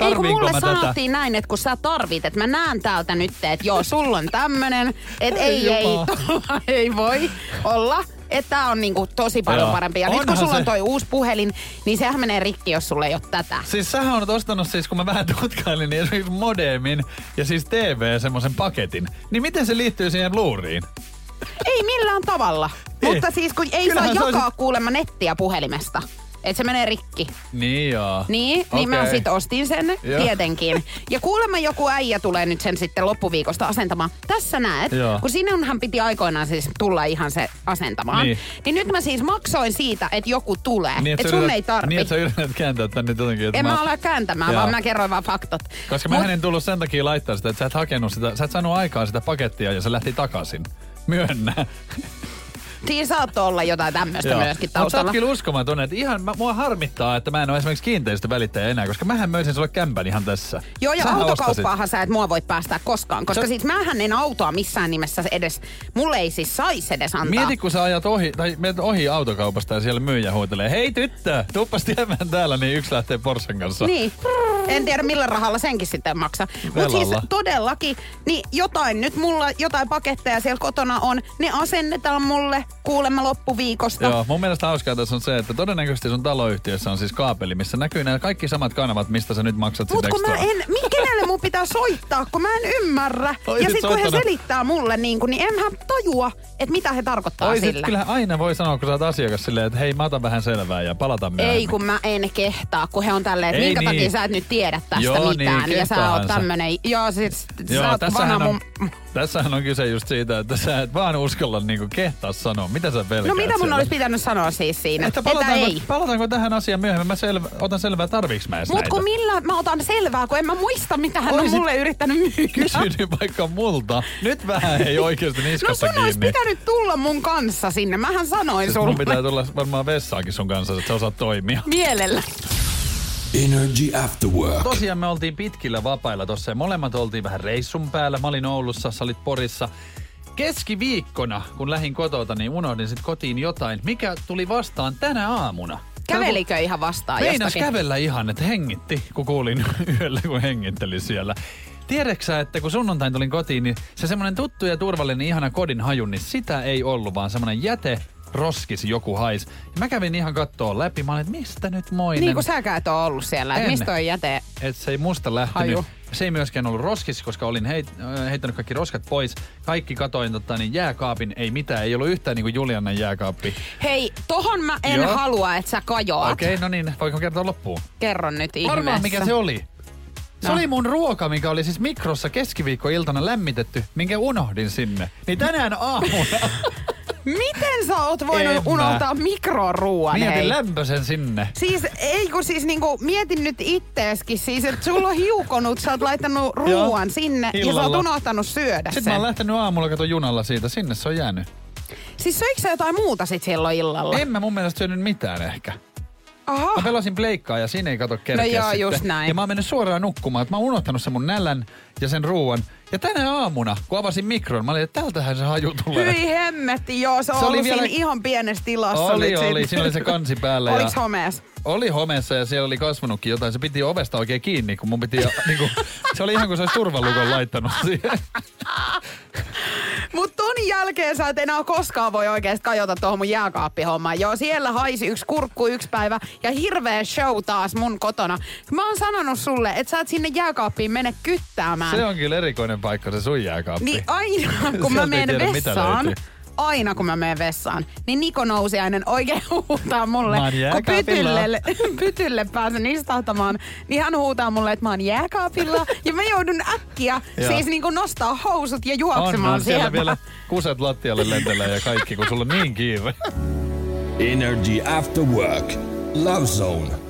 Ei kun mulle mä tätä? sanottiin näin, että kun sä tarvit, että mä näen täältä nyt, että joo, sulla on tämmönen, että ei, Ei ei, ei voi olla. Että tää on niinku tosi paljon Joo. parempi. Ja nyt kun Onhan sulla on se- toi uusi puhelin, niin sehän menee rikki, jos sulla ei ole tätä. Siis sähän oot ostanut siis, kun mä vähän tutkailin, niin esimerkiksi modemin ja siis TV semmoisen paketin. Niin miten se liittyy siihen luuriin? Ei millään tavalla. Ei. Mutta siis kun ei Kyllähän saa jakaa olisi- kuulemma nettiä puhelimesta. Että se menee rikki. Niin joo. Niin, niin mä sit ostin sen Joo. tietenkin. Ja kuulemma joku äijä tulee nyt sen sitten loppuviikosta asentamaan. Tässä näet, Joo. kun sinunhan piti aikoinaan siis tulla ihan se asentamaan. Niin. Niin, nyt mä siis maksoin siitä, että joku tulee. Niin, että et sun yrität- ei tarvi. Niin, että sä yrität kääntää tänne jotenkin. Että en mä ole kääntämään, Joo. vaan mä kerroin vaan faktat. Koska mä en tullut sen takia laittaa sitä, että sä et hakenut sitä, sä et saanut aikaa sitä pakettia ja se lähti takaisin. Myönnä. Siinä saattoi olla jotain tämmöistä myöskin taustalla. oot kyllä uskomaton, että ihan mä, mua harmittaa, että mä en ole esimerkiksi kiinteistövälittäjä enää, koska mähän möisin sulle kämpän ihan tässä. Joo, ja Sähän autokauppaahan sä et mua voi päästää koskaan, koska Sä- siis mähän en autoa missään nimessä edes, mulle ei siis sais edes antaa. Mieti, kun sä ajat ohi, tai menet ohi autokaupasta ja siellä myyjä huutelee, hei tyttö, tuppas tiemään täällä, niin yksi lähtee Porschen kanssa. Niin. En tiedä millä rahalla senkin sitten maksaa. Mutta siis todellakin, niin jotain nyt mulla, jotain paketteja siellä kotona on, ne asennetaan mulle kuulemma loppuviikosta. Joo, mun mielestä hauskaa tässä on se, että todennäköisesti sun taloyhtiössä on siis kaapeli, missä näkyy nämä kaikki samat kanavat, mistä sä nyt maksat Mut kun mä en, mi- kenelle mun pitää soittaa, kun mä en ymmärrä. Oisit ja sit kun he selittää mulle, niin, kun, niin enhän tajua, että mitä he tarkoittaa Oisit, sillä. kyllähän aina voi sanoa, kun sä oot asiakas silleen, että hei, mä otan vähän selvää ja palataan myöhemmin. Ei, kun mä en kehtaa, kun he on tälleen, että minkä niin. takia sä et nyt tiedä tästä Joo, mitään. niin, ja sä oot tämmönen, joo siis Joo, sä oot vanha on, mun... tässähän on kyse just siitä, että sä et vaan uskalla niinku kehtaa sanoa. Mitä sä pelkäät No mitä mun siellä? olisi pitänyt sanoa siis siinä? Että Että, palataanko, ei. palataanko tähän asiaan myöhemmin? Mä selvä, otan selvää, tarviiks mä edes Mut kun millä mä otan selvää, kun en mä muista, mitä hän Oisit on mulle yrittänyt myydä. Kysy nyt vaikka multa. Nyt vähän ei oikeasti No niskassa sun olisi kiinni. pitänyt tulla mun kanssa sinne. Mähän sanoin Siis sulle. mun pitää tulla varmaan vessaakin sun kanssa, että sä osaat toimia. Mielellä. Energy After Work. Tosiaan me oltiin pitkillä vapailla tossa ja molemmat oltiin vähän reissun päällä. Mä olin Oulussa, sä olit Porissa. Keskiviikkona, kun lähdin kotota, niin unohdin sit kotiin jotain, mikä tuli vastaan tänä aamuna. Kävelikö ihan vastaan Meinas jostakin? kävellä ihan, että hengitti, kun kuulin yöllä, kun hengittelin siellä. Tiedätkö että kun sunnuntain tulin kotiin, niin se semmoinen tuttu ja turvallinen ihana kodin haju, niin sitä ei ollut, vaan semmoinen jäte roskis joku hais. Ja mä kävin ihan kattoo läpi, mä olin, että mistä nyt moinen? Niin kuin säkään et ole ollut siellä. Että mistä on jäte? että se ei musta lähtenyt. Haju. Se ei myöskään ollut roskis, koska olin heit, äh, heittänyt kaikki roskat pois. Kaikki katoin tota, niin jääkaapin, ei mitään. Ei ollut yhtään niin kuin Juliannan jääkaappi. Hei, tohon mä en Joo. halua, että sä kajoat. Okei, okay, no niin, voiko kertoa loppuun? Kerro nyt ihmeessä. Arvaa, mikä se oli. Se No. oli mun ruoka, mikä oli siis mikrossa keskiviikkoiltana lämmitetty, minkä unohdin sinne. Niin tänään aamuna Miten sä oot voinut En mä. unohtaa mikroruuan, hei? mietin lämpösen sinne. Siis ei kun siis niinku, mietin nyt itteeskin siis, että sulla on hiukonut, sä oot laittanut ruuan sinne ja sä oot illalla. unohtanut syödä Sitten sen. mä oon lähtenyt aamulla kato junalla siitä, sinne se on jäänyt. Siis söikö sä jotain muuta sit silloin illalla? En mä mun mielestä syönyt mitään ehkä. Aha. Mä pelasin pleikkaa ja siinä ei kato kerkeä No joo, sitten. just näin. Ja mä oon mennyt suoraan nukkumaan, että mä oon unohtanut sen mun nälän ja sen ruuan. Ja tänä aamuna, kun avasin mikron, mä olin, että täältähän se haju tulee. Hyi hemmetti, joo, se on Se oli vielä- siinä ihan pienessä tilassa. Oli, nyt oli. sit. Siinä oli se kansi päällä. Oliks ja homeessa? Oli homeessa ja siellä oli kasvanutkin jotain. Se piti ovesta oikein kiinni, kun mun piti... niinku, se oli ihan kuin se olisi turvalukon laittanut siihen. Mut ton jälkeen sä et enää koskaan voi oikeesti kajota tuohon mun jääkaappihommaan. Joo, siellä haisi yksi kurkku yksi päivä ja hirveä show taas mun kotona. Mä oon sanonut sulle, että sä et sinne jääkaappiin mene kyttäämään. Se on kyllä erikoinen paikka se sun jääkaappi. Niin aina kun mä menen vessaan, aina kun mä menen vessaan, niin Niko Nousiainen oikein huutaa mulle, kun pytylle, pytylle pääsen istahtamaan, niin hän huutaa mulle, että mä oon jääkaapilla. ja mä joudun äkkiä siis niin kuin nostaa housut ja on, juoksemaan on siellä sieltä. vielä kuset lattialle lentelee ja kaikki, kun sulla on niin kiire. Energy After Work. Love Zone.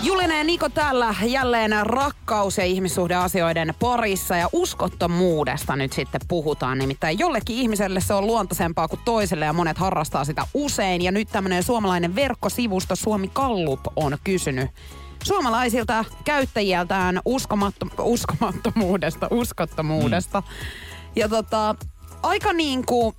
Julinen ja Niko täällä jälleen rakkaus- ja ihmissuhdeasioiden parissa ja uskottomuudesta nyt sitten puhutaan. Nimittäin jollekin ihmiselle se on luontaisempaa kuin toiselle ja monet harrastaa sitä usein. Ja nyt tämmöinen suomalainen verkkosivusto Suomi Kallup on kysynyt suomalaisilta käyttäjiltään uskomatto, uskomattomuudesta, uskottomuudesta. Mm. Ja tota, aika niin kuin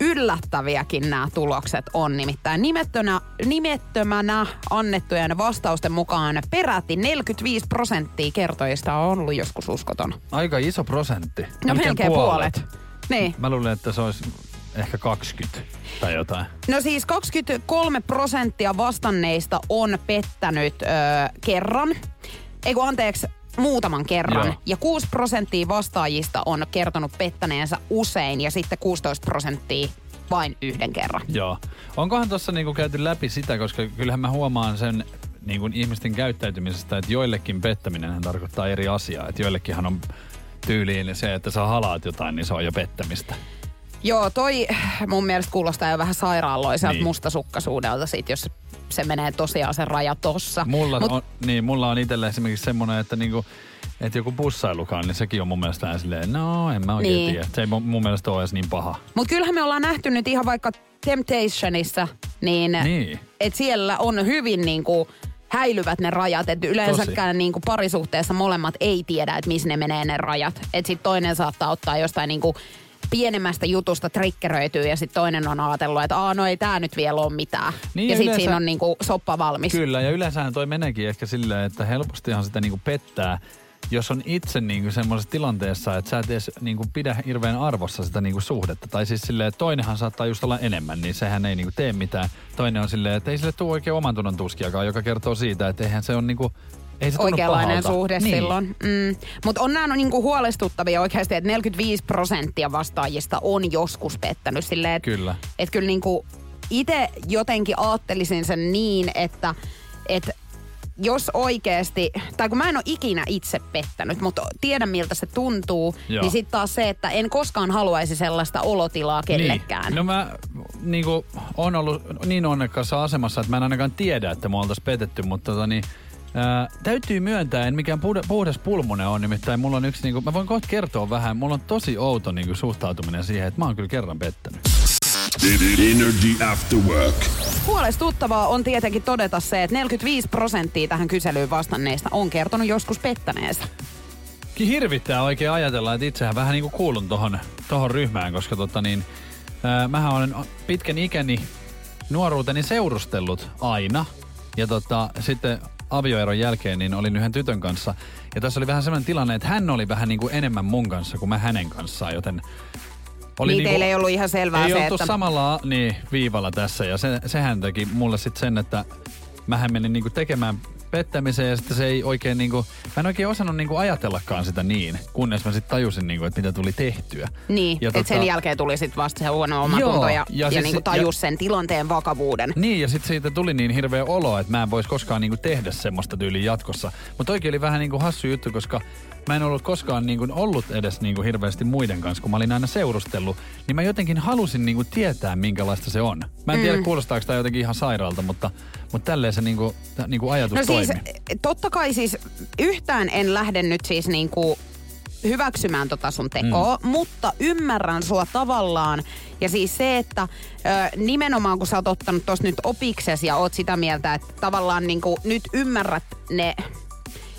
yllättäviäkin nämä tulokset on. Nimittäin nimettönä, nimettömänä annettujen vastausten mukaan peräti 45 prosenttia kertojista on ollut joskus uskoton. Aika iso prosentti. No melkein puolet. Niin. Mä luulen, että se olisi ehkä 20 tai jotain. No siis 23 prosenttia vastanneista on pettänyt öö, kerran. Eiku anteeksi, muutaman kerran. Joo. Ja 6 prosenttia vastaajista on kertonut pettäneensä usein ja sitten 16 prosenttia vain yhden kerran. Joo. Onkohan tuossa niinku käyty läpi sitä, koska kyllähän mä huomaan sen niinku ihmisten käyttäytymisestä, että joillekin pettäminen tarkoittaa eri asiaa. Että joillekinhan on tyyliin se, että sä halaat jotain, niin se on jo pettämistä. Joo, toi mun mielestä kuulostaa jo vähän sairaaloiselta Niin. niin. mustasukkaisuudelta sit, jos se menee tosiaan se raja tossa. Mulla, Mut- on, niin, mulla on itsellä esimerkiksi semmoinen, että niinku, että joku bussailukaan, niin sekin on mun mielestä vähän silleen, no en mä oikein Niin. tiedä. Se ei mun mielestä ole edes niin paha. Mutta kyllähän me ollaan nähty nyt ihan vaikka Temptationissa, niin, Niin. että siellä on hyvin niinku häilyvät ne rajat. Että yleensäkään niinku parisuhteessa molemmat ei tiedä, että missä ne menee ne rajat. Että sitten toinen saattaa ottaa jostain niinku pienemmästä jutusta triggeröityy ja sitten toinen on ajatellut, että Aa, no ei tämä nyt vielä ole mitään. Niin, ja ja sitten yleensä- siinä on niinku soppa valmis. Kyllä, ja yleensähän toi meneekin ehkä silleen, että helpostihan sitä niinku pettää, jos on itse niinku semmoisessa tilanteessa, että sä et edes niinku pidä hirveän arvossa sitä niinku suhdetta. Tai siis silleen, että toinenhan saattaa just olla enemmän, niin sehän ei niinku tee mitään. Toinen on silleen, että ei sille tule oikein oman tunnon tuskiakaan, joka kertoo siitä, että eihän se on niinku, ei se oikeanlainen suhde niin. silloin. Mm. Mutta on nämä niinku huolestuttavia oikeasti, että 45 prosenttia vastaajista on joskus pettänyt. Silleen, että Kyllä. et kyllä niinku itse jotenkin ajattelisin sen niin, että et jos oikeasti, tai kun mä en ole ikinä itse pettänyt, mutta tiedän miltä se tuntuu, Joo. niin sitten taas se, että en koskaan haluaisi sellaista olotilaa kellekään. Niin. No mä niinku, on ollut niin onnekkaassa asemassa, että mä en ainakaan tiedä, että me oltaisiin petetty, mutta tota niin, ää, täytyy myöntää, en mikään puhda- puhdas pulmunen on, nimittäin mulla on yksi, niinku, mä voin kohta kertoa vähän, mulla on tosi outo niinku, suhtautuminen siihen, että mä oon kyllä kerran pettänyt. Energy After Work. Huolestuttavaa on tietenkin todeta se, että 45 prosenttia tähän kyselyyn vastanneista on kertonut joskus pettäneensä. Hirvittää oikein ajatella, että itsehän vähän niinku kuulun tohon, tohon ryhmään, koska tota niin, ää, mähän olen pitkän ikäni nuoruuteni seurustellut aina. Ja tota, sitten avioeron jälkeen niin olin yhden tytön kanssa. Ja tässä oli vähän sellainen tilanne, että hän oli vähän niin kuin enemmän mun kanssa kuin mä hänen kanssaan, joten... Oli Niin teille ei ollut ihan selvää ei se, oltu että- samalla niin, viivalla tässä ja se, sehän teki mulle sitten sen, että mähän menin niinku tekemään pettämiseen ja sitten se ei oikein niinku, mä en oikein osannut niinku ajatellakaan sitä niin, kunnes mä sitten tajusin niinku, että mitä tuli tehtyä. Niin, Ja että tota- sen jälkeen tuli sitten vasta se huono omatunto Joo, ja, ja ja, siis ja niinku tajus ja- sen tilanteen vakavuuden. Niin, ja sitten siitä tuli niin hirveä olo, että mä en voisi koskaan niinku tehdä semmoista tyyliä jatkossa. Mutta oikein oli vähän niinku hassu juttu, koska mä en ollut koskaan niinku ollut edes niinku hirveästi muiden kanssa, kun mä olin aina seurustellut. Niin mä jotenkin halusin niinku tietää, minkälaista se on. Mä en tiedä, kuulostaako tämä jotenkin ihan sairaalta, mutta, mutta tälleen se niinku, tä- niinku ajatus No toimi. siis, totta kai siis yhtään en lähde nyt siis niinku hyväksymään tota sun tekoa, mm. mutta ymmärrän sua tavallaan. Ja siis se, että ö, nimenomaan kun sä oot ottanut tossa nyt opiksesi ja oot sitä mieltä, että tavallaan niinku nyt ymmärrät ne,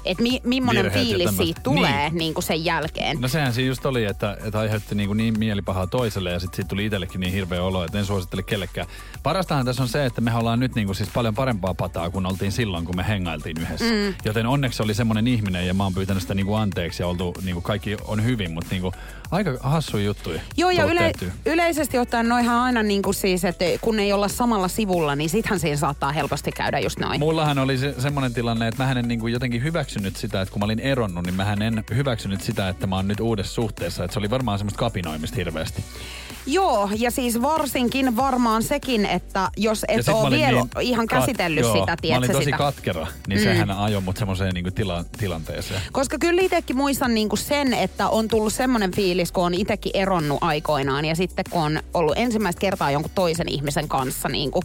että mi, millainen Virheet fiilis siitä tulee Niin. niinku sen jälkeen. No sehän siinä just oli, että, että aiheutti niin, niin mielipahaa toiselle ja sitten siitä tuli itsellekin niin hirveä olo, että en suosittele kellekään. Parastahan tässä on se, että me ollaan nyt niin kuin siis paljon parempaa pataa kuin oltiin silloin, kun me hengailtiin yhdessä. Mm. Joten onneksi oli semmoinen ihminen ja mä oon pyytänyt sitä niin kuin anteeksi ja oltu, niin kuin kaikki on hyvin, mutta niin kuin aika hassu juttuja. Joo, ja yle, tehtyä. yleisesti ottaen noihan aina niin kuin siis, että kun ei olla samalla sivulla, niin sittenhän siinä saattaa helposti käydä just noin. Mullahan oli se, semmoinen tilanne, että mä en niin kuin jotenkin hyväksynyt sitä, että kun mä olin eronnut, niin mä en hyväksynyt sitä, että mä oon nyt uudessa suhteessa. Että se oli varmaan semmoista kapinoimista hirveästi. Joo, ja siis varsinkin varmaan sekin, että jos et ole vielä niin ihan kat- käsitellyt joo, sitä, Mä olin tiedätkö tosi sitä. katkera, niin mm. sehän ajoi mut semmoiseen niinku tila, tilanteeseen. Koska kyllä itsekin muistan niinku sen, että on tullut semmoinen fiilis, kun on itsekin eronnut aikoinaan ja sitten kun on ollut ensimmäistä kertaa jonkun toisen ihmisen kanssa, niinku,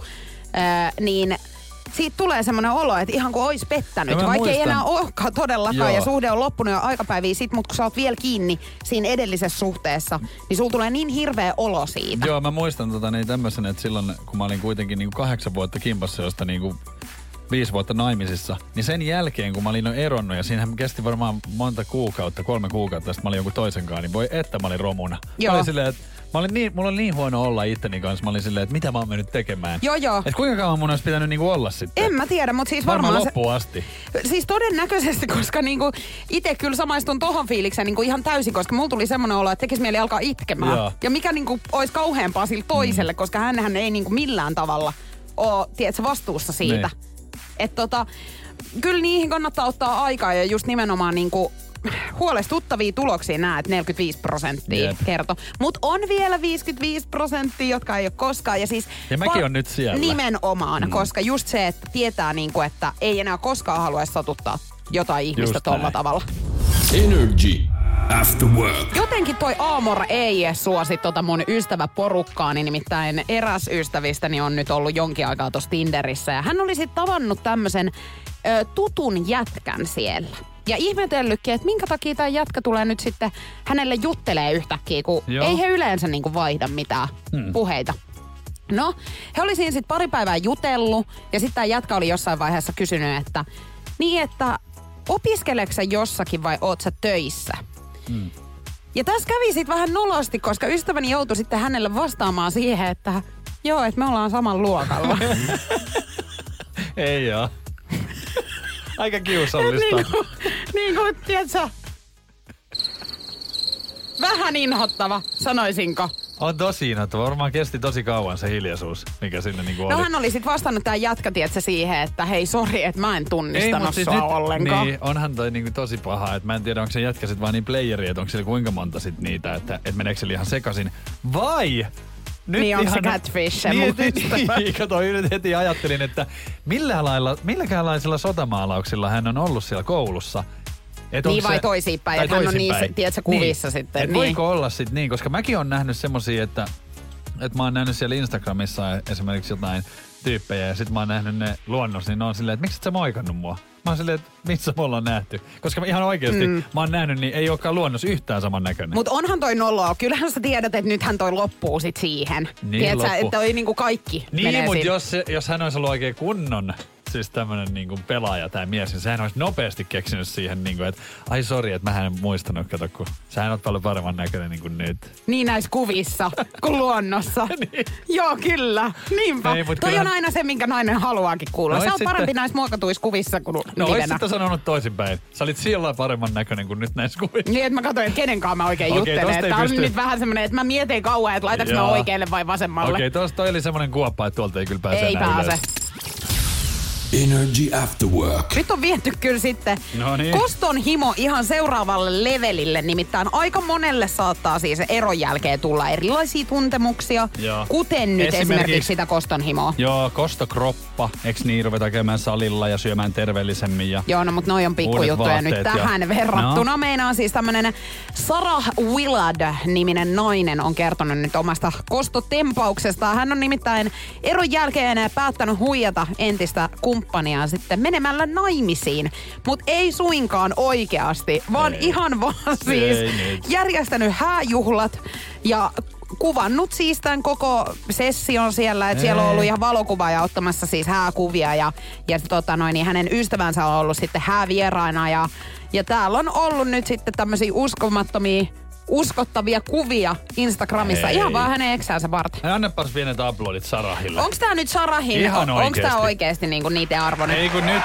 ää, niin siitä tulee semmoinen olo, että ihan kuin olisi pettänyt, No vaikka ei enää olekaan todellakaan Joo. ja suhde on loppunut jo aikapäiviä sit, mutta kun sä oot vielä kiinni siinä edellisessä suhteessa, niin sulla tulee niin hirveä olo siitä. Joo, mä muistan tota, niin tämmöisen, että silloin kun mä olin kuitenkin niin kuin kahdeksan vuotta kimpassa, josta niin kuin viisi vuotta naimisissa, niin sen jälkeen, kun mä olin jo eronnut, ja siinähän kesti varmaan monta kuukautta, kolme kuukautta, sitten mä olin jonkun toisen kanssa, niin voi että mä olin romuna. Joo. Mä olin silleen, että mä olin niin, mulla oli niin huono olla itteni kanssa, mä olin silleen, että mitä mä oon mennyt tekemään. Joo, joo. Et kuinka kauan mun olisi pitänyt niinku olla sitten? En mä tiedä, mutta siis Varmaan varmaan se, loppuun asti. Siis todennäköisesti, koska niinku itse kyllä samaistun tohon fiilikseen niinku ihan täysin, koska mulla tuli semmoinen olo, että tekisi mieli alkaa itkemään. Joo. Ja mikä niinku olisi kauheampaa sille toiselle, mm. koska hänhän ei niinku millään tavalla ole, tiedätkö, vastuussa siitä. Niin. Että tota, kyllä niihin kannattaa ottaa aikaa ja just nimenomaan niinku huolestuttavia tuloksia nämä, että 45 prosenttia Jep. kertoo. Mutta on vielä 55 prosenttia, jotka ei ole koskaan. Ja, siis Ja mäkin on nyt siellä. Nimenomaan, mm. koska just se, että tietää, niinku, että ei enää koskaan halua satuttaa jotain ihmistä Just tuolla näin. tavalla. Energy After Work. Jotenkin toi Aamor ei suosi tota mun ystäväporukkaani, nimittäin eräs ystävistäni on nyt ollut jonkin aikaa tuossa Tinderissä. Ja hän oli sitten tavannut tämmöisen ö, tutun jätkän siellä. Ja ihmetellytkin, että minkä takia tämä jätkä tulee nyt sitten hänelle juttelee yhtäkkiä, kun Joo. ei he yleensä niinku vaihda mitään hmm. puheita. No, he oli siinä sitten pari päivää jutellut ja sitten tämä jätkä oli jossain vaiheessa kysynyt, että niin, että opiskeleksä sä jossakin vai oot sä töissä? Ja tässä kävi sitten vähän nolosti, koska ystäväni joutui sitten hänelle vastaamaan siihen, että joo, että me ollaan saman luokalla. Ei oo. Aika kiusallista. niin kuin, niin kuin, tiedätkö, vähän inhottava, sanoisinko. On tosi inhottava. Varmaan kesti tosi kauan se hiljaisuus, mikä sinne niinku oli. No hän oli sitten vastannut tämä jätkä, tiedätkö, siihen, että hei, sori, että mä en tunnistanut mut siis sua ollenkaan. Niin, onhan toi niinku tosi paha, että mä en tiedä, onko se jätkä sit vaan niin playeri, että onko siellä kuinka monta sit niitä, että et meneekö se ihan sekaisin. Vai nyt Niin, onko se catfish niin, niin, ystävä? niin, kato, heti ajattelin, että millä lailla, milläkäänlaisilla sotamaalauksilla hän on ollut siellä koulussa. Et Niin vai toisinpäin, että hän on niissä, tiedätkö, kuvissa sitten, Et niin. voiko olla sit niin, koska mäkin on nähnyt semmosia, että, että mä oon nähnyt siellä Instagramissa esimerkiksi jotain tyyppejä ja sit mä oon nähnyt ne luonnossa, niin ne on silleen, että miksi et sä moikannut mua? Mä oon silleen, että missä me ollaan nähty. Koska mä ihan oikeasti mm. mä oon nähnyt, niin ei olekaan luonnos yhtään samannäköinen. Mutta onhan toi noloa. Kyllähän sä tiedät, että nythän toi loppuu sit siihen. Niin Tiedätkö, loppu. että toi niinku kaikki Niin, mutta jos, jos hän olisi ollut oikein kunnon siis tämmönen niin pelaaja tai mies, niin sehän olisi nopeasti keksinyt siihen, niin kuin, että ai sori, että mä en muistanut, kato, kun sähän oot paljon paremman näköinen niin kuin nyt. Niin näissä kuvissa kuin luonnossa. Niin. Joo, kyllä. Niinpä. Ei, toi kyllähän- on aina se, minkä nainen haluaakin kuulla. No Sä oot sitten- parempi näissä muokatuissa kuvissa kuin No ois livenä. sitten sanonut toisinpäin. Sä olit sillä paremman näköinen kuin nyt näissä kuvissa. Niin, että mä katsoin, että kenen kanssa mä oikein Okei, juttelen. ei Tää on pysty- nyt vähän semmonen, että mä mietin kauan, että laitaks mä oikealle vai vasemmalle. Okei, okay, toi oli semmoinen kuoppa, että tuolta ei kyllä pääse Ei enää pääse. ylös. Energy After Work. Nyt on viety kyllä sitten No niin. koston himo ihan seuraavalle levelille. Nimittäin aika monelle saattaa siis eron jälkeen tulla erilaisia tuntemuksia, Joo. kuten nyt esimerkiksi, Esimerkiksi- sitä koston himoa. Joo, kostokroppa. Eks niin ruveta käymään salilla ja syömään terveellisemmin ja... Joo, no mutta noi on pikkujuttuja nyt vaatteet ja- tähän verrattuna. No. Meinaa siis tämmönen Sarah Willard-niminen nainen on kertonut nyt omasta kostotempauksestaan. Hän on nimittäin eron jälkeen päättänyt huijata entistä kumppaniaan sitten menemällä naimisiin. Mutta ei suinkaan oikeasti, vaan Ei. ihan vaan siis Ei nyt. järjestänyt hääjuhlat ja kuvannut siis tämän koko session siellä, että siellä on Ei. ollut ihan valokuvaaja ottamassa siis hääkuvia ja, ja tota noin, niin hänen ystävänsä on ollut sitten häävieraina ja, ja täällä on ollut nyt sitten tämmöisiä uskomattomia uskottavia kuvia Instagramissa Ei. ihan vaan hänen eksäänsä varten. Ai, Annapas pienet aplodit Sarahille. Onko tää nyt Sarahin, Ihan onko tää oikeesti. oikeesti niinku niiden arvoinen? Ei kun nyt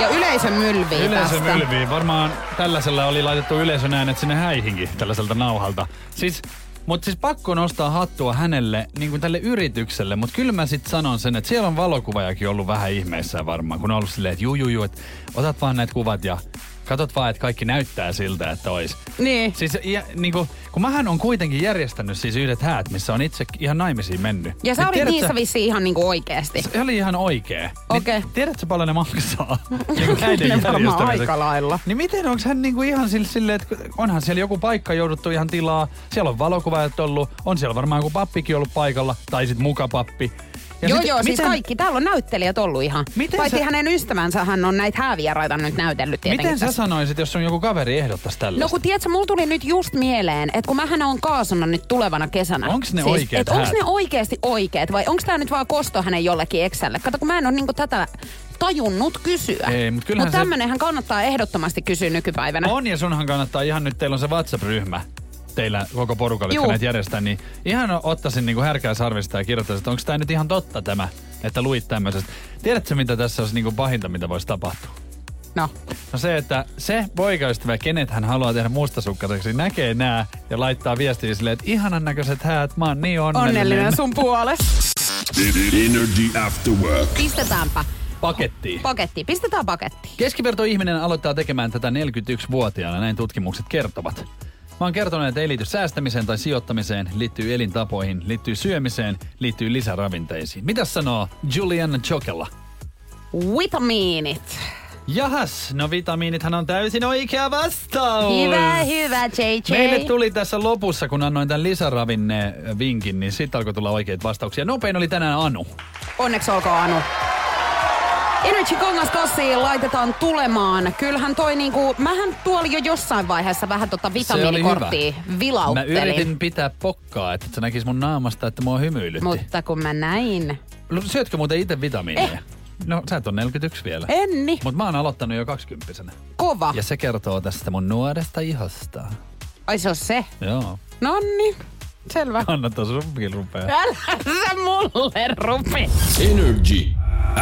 Ja yleisö mylvii yleisö tästä. mylvii. Varmaan tällaisella oli laitettu yleisön äänet sinne häihinkin tällaiselta nauhalta. Siis, mutta siis pakko nostaa hattua hänelle, niin kuin tälle yritykselle, mutta kyllä mä sitten sanon sen, että siellä on valokuvaajakin ollut vähän ihmeissään varmaan, kun on ollut silleen, että juu, juu, juu, että otat vaan näitä kuvat ja katot vaan, että kaikki näyttää siltä, että ois. Niin. Siis ja, niin kuin, kun mähän on kuitenkin järjestänyt siis yhdet häät, missä on itse ihan naimisiin mennyt. Ja sä Niin olit niissä vissiin ihan niinku oikeesti. se oli ihan oikee. Okei. Niin, tiedätkö paljon ne maksaa? niin Ne varmaan aika lailla. Niin miten onko hän niinku ihan sille, sille, että onhan siellä joku paikka jouduttu ihan tilaa, siellä on valokuvaajat ollut, on siellä varmaan joku pappikin ollut paikalla, tai sitten mukapappi. Ja joo, sit- joo, siis miten- kaikki. Täällä on näyttelijät ollut ihan. Miten Paitsi sä- hänen ystävänsä, hän on näitä häävieraita nyt näytellyt tietenkin. Miten sä tässä. sanoisit, jos sun joku kaveri ehdottaisi tällaista? No kun tiedätkö, mulla tuli nyt just mieleen, että kun mähän on kaasona nyt tulevana kesänä. Onks ne oikeet et onks häät? ne oikeasti oikeet vai onks tää nyt vaan kosto hänen jollekin Excelle? Kato, kun mä en ole niinku tätä tajunnut kysyä. Ei, mut kyllähän Mut se- tämmönenhän kannattaa ehdottomasti kysyä nykypäivänä. On ja sunhan kannattaa ihan nyt, teillä on se WhatsApp-ryhmä teillä koko porukalla, jotka näitä järjestää, niin ihan ottaisin niinku härkää sarvista ja kirjoittaisin, että onko tämä nyt ihan totta tämä, että luit tämmöisestä. Tiedätkö, mitä tässä olisi niinku pahinta, mitä voisi tapahtua? No. No se, että se poikaystävä, kenet hän haluaa tehdä mustasukkaiseksi, näkee nää ja laittaa viestiä silleen, että ihanan näköiset häät, mä oon niin onnellinen. Onnellinen sun puolesta. Energy After Work. Pistetäänpä Pakettiin. paketti. Pistetään paketti. Keskivertoihminen aloittaa tekemään tätä 41-vuotiaana, näin tutkimukset kertovat. Mä oon kertonut, että ei liity säästämiseen tai sijoittamiseen, liittyy elintapoihin, liittyy syömiseen, liittyy lisäravinteisiin. Mitä sanoo Juliana Chokella? Vitamiinit. Jahas, no vitamiinithan on täysin oikea vastaus. Hyvä, hyvä, JJ. Meille tuli tässä lopussa, kun annoin tämän lisäravinne vinkin, niin sitten alkoi tulla oikeita vastauksia. Nopein oli tänään Anu. Onneksi olkoon Anu. Energy kangaskassiin laitetaan tulemaan. Kyllähän toi niinku, mähän tuolla jo jossain vaiheessa vähän tota vitamiinikorttia Mä vilauttelin. yritin pitää pokkaa, että se näkisi mun naamasta, että mua hymyilytti. Mutta kun mä näin. Syötkö muuten itse vitamiineja? Eh. No sä et ole 41 vielä. Enni. Mutta mä oon aloittanut jo 20 Kova. Ja se kertoo tästä mun nuoresta ihosta. Ai se on se. Joo. Nonni. Selvä. Kannattaa sunkin rupea. Älä sä mulle rupi. Energy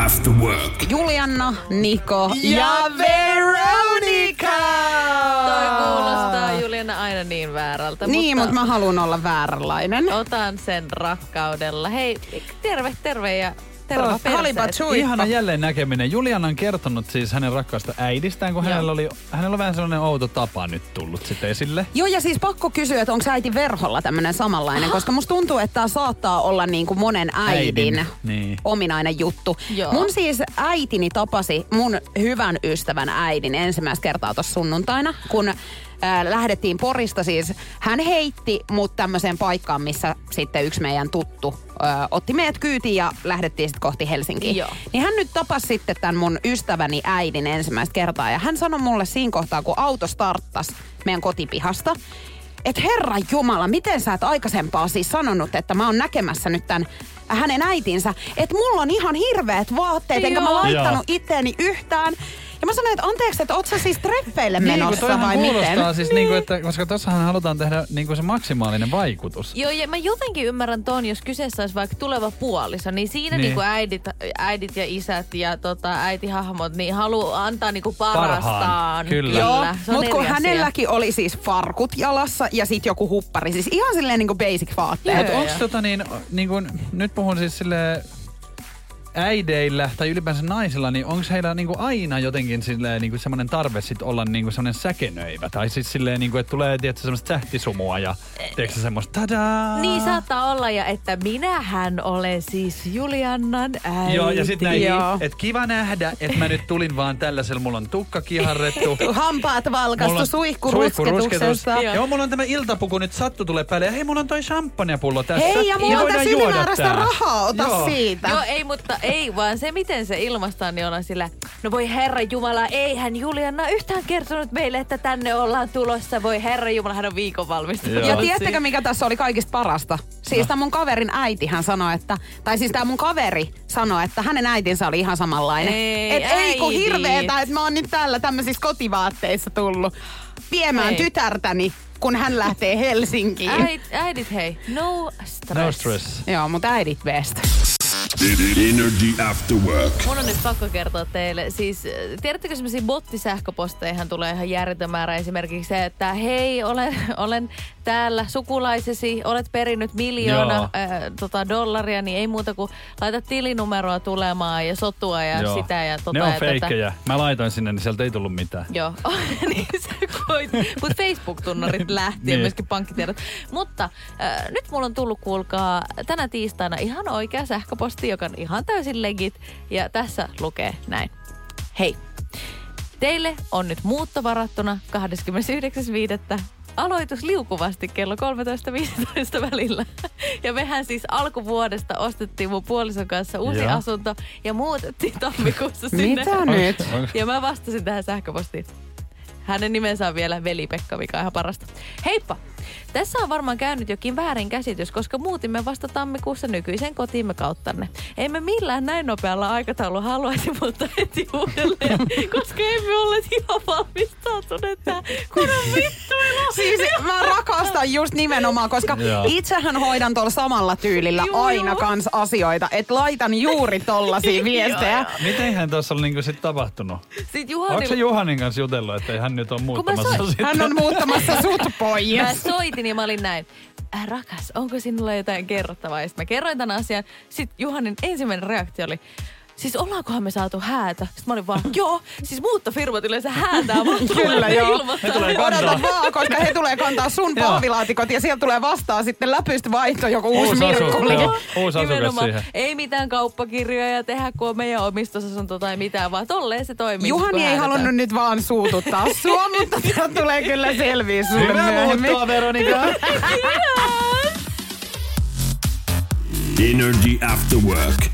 After Work. Julianna, Niko ja Veronica. Toi kuulostaa Juliana aina niin väärältä. Niin, mutta mä haluan olla vääränlainen. Otan sen rakkaudella. Hei, terve, terve ja terve Oh. Ihana jälleen näkeminen. Juliana on kertonut siis hänen rakkaasta äidistään, kun Joo. hänellä, oli, hänellä on vähän sellainen outo tapa nyt tullut sitten esille. Joo, ja siis pakko kysyä, että onko äiti Verholla tämmöinen samanlainen, koska musta tuntuu, että tämä saattaa olla niin kuin monen äidin, Äidin, niin. ominainen juttu. Joo. Mun siis äitini tapasi mun hyvän ystävän äidin ensimmäistä kertaa tuossa sunnuntaina, kun äh, lähdettiin Porista siis. Hän heitti mut tämmöiseen paikkaan, missä sitten yksi meidän tuttu äh, otti meidät kyytiin ja lähdettiin sitten kohti Helsinkiä. Joo. Niin hän nyt tapasi sitten tämän mun ystäväni äidin ensimmäistä kertaa ja hän sanoi mulle siinä kohtaa, kun auto starttasi meidän kotipihasta, että herra Jumala, miten sä et aikaisempaa siis sanonut, että mä oon näkemässä nyt tämän hänen äitinsä, että mulla on ihan hirveät vaatteet, enkä mä Joo. laittanut itteeni yhtään. Ja mä sanoin, että anteeksi, että oot sä siis treffeille Niin, menossa toihan vai miten? siis, niin. kuin, että, koska tossahan halutaan tehdä niin kuin se maksimaalinen vaikutus. Joo, ja mä jotenkin ymmärrän ton, jos kyseessä olisi vaikka tuleva puoliso, niin siinä Niin. niin. niinku äidit, äidit ja isät ja tota, äitihahmot niin haluaa antaa niinku parastaan. Parhaan, kyllä. Joo, mutta kun asia. hänelläkin oli siis farkut jalassa ja sit joku huppari. Siis ihan silleen niin kuin basic vaatteet. Mutta onko tota niin, niin kun, nyt puhun siis sille äideillä tai ylipäänsä naisilla, niin onko heillä niinku aina jotenkin silleen niinku semmoinen tarve sit olla niinku semmoinen säkenöivä? Tai siis silleen, niinku, että tulee tietysti semmoista sähtisumua ja tiedätkö semmoista tadaa? Niin saattaa olla, ja että minähän olen siis Juliannan äiti. Joo, ja sitten näin, Joo. että kiva nähdä, että mä nyt tulin vaan tällaisella, mulla on tukka kiharrettu. Hampaat valkastu on suihku suihkurusketus. rusketuksesta. Joo. Joo, mulla on tämä iltapuku nyt sattu tulee päälle. Ja hei, mulla on toi champagnepullo tässä. Hei, ja mulla on tässä rahaa, ota Joo. siitä. Joo, ei, mutta ei, vaan se miten se ilmaistaan, niin ollaan sillä, no voi herra Jumala, eihän Juliana yhtään kertonut meille, että tänne ollaan tulossa. Voi herra Jumala, hän on viikon valmistunut. Ja tiedättekö, mikä tässä oli kaikista parasta? Siis No. tämä mun kaverin äiti hän sanoi, että, tai siis tämä mun kaveri sanoi, että hänen äitinsä oli ihan samanlainen. Ei, Et ei kun hirveetä, että mä oon nyt täällä tämmöisissä kotivaatteissa tullut viemään Hei. tytärtäni, kun hän lähtee Helsinkiin. Äid, äidit, hei, no stress. No stress. Joo, mutta äidit best. Energy After Work. Mun on nyt pakko kertoa teille. Siis, äh, tiedättekö semmoisia bottisähköposteihin tulee ihan järjetön määrä esimerkiksi se, että hei, olen, olen täällä sukulaisesi, olet perinnyt miljoona Joo. äh, tota, dollaria, niin ei muuta kuin laita tilinumeroa tulemaan ja sotua ja Joo. sitä ja tota ne on ja tätä. feikkejä. Mä laitoin sinne, niin sieltä ei tullut mitään. Joo, niin sä koit. Mutta Facebook-tunnarit lähti ja Niin. myöskin pankkitiedot. Mutta äh, nyt mulla on tullut, kuulkaa, tänä tiistaina ihan oikea sähköposti, joka on ihan täysin legit. Ja tässä lukee näin. Hei, teille on nyt muutto varattuna 29.5. aloitus liukuvasti kello 13.15 välillä. Ja mehän siis alkuvuodesta ostettiin mun puolison kanssa uusi Joo. asunto ja muutettiin tammikuussa sinne. Mitä nyt? Ja mä vastasin tähän sähköpostiin. Hänen nimensä on vielä Veli-Pekka, mikä on ihan parasta. Heippa! Tässä on varmaan käynyt jokin väärin käsitys, koska muutimme vasta tammikuussa nykyisen kotiimme kauttanne. Emme millään näin nopealla aikataululla haluaisi muuttaa heti uudelleen, koska emme olleet ihan valmistautuneet tähän. Kun on! Siis mä rakastan just nimenomaan, koska Joo. itsehän hoidan tuolla samalla tyylillä Joo, aina joo. kans asioita, että laitan juuri tollasia viestejä. Mitenhän tuossa on niinku sit tapahtunut? Sitten Onko Juhani, se Juhanin kanssa jutellut, että ei hän nyt ole muuttamassa soin- sitä? Hän on muuttamassa sut pois. mä soitin ja mä olin näin. Äh, rakas, onko sinulla jotain kerrottavaa? Ja sit mä kerroin tämän asian. Sitten Juhanin ensimmäinen reaktio oli, Siis ollaankohan me saatu häätä? Sitten mä olin vaan, joo, siis muuttofirmat yleensä häätää. Mä Kyllä, joo. He tulee kantaa. Odota vaan, koska he tulee kantaa sun pahvilaatikot ja sieltä tulee vastaan sitten läpystä vaihto joku uusi Uusi asu- mirkkuli. joo. Uusi asukas siihen. Ei mitään kauppakirjoja tehdä, kun on meidän omistusasunto tai mitään, vaan tolleen se toimii. Juhani ei häädetään. halunnut nyt vaan suututtaa sua, mutta tämä tulee kyllä selviä sulle Hyvä myöhemmin. muuttoa, Veronika. Energy After Work.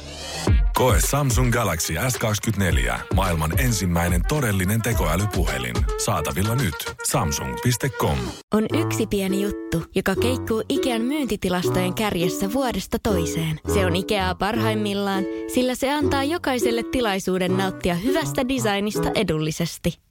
Koe Samsung Galaxy S24. Maailman ensimmäinen todellinen tekoälypuhelin. Saatavilla nyt. Samsung.com. On yksi pieni juttu, joka keikkuu Ikean myyntitilastojen kärjessä vuodesta toiseen. Se on Ikeaa parhaimmillaan, sillä se antaa jokaiselle tilaisuuden nauttia hyvästä designista edullisesti.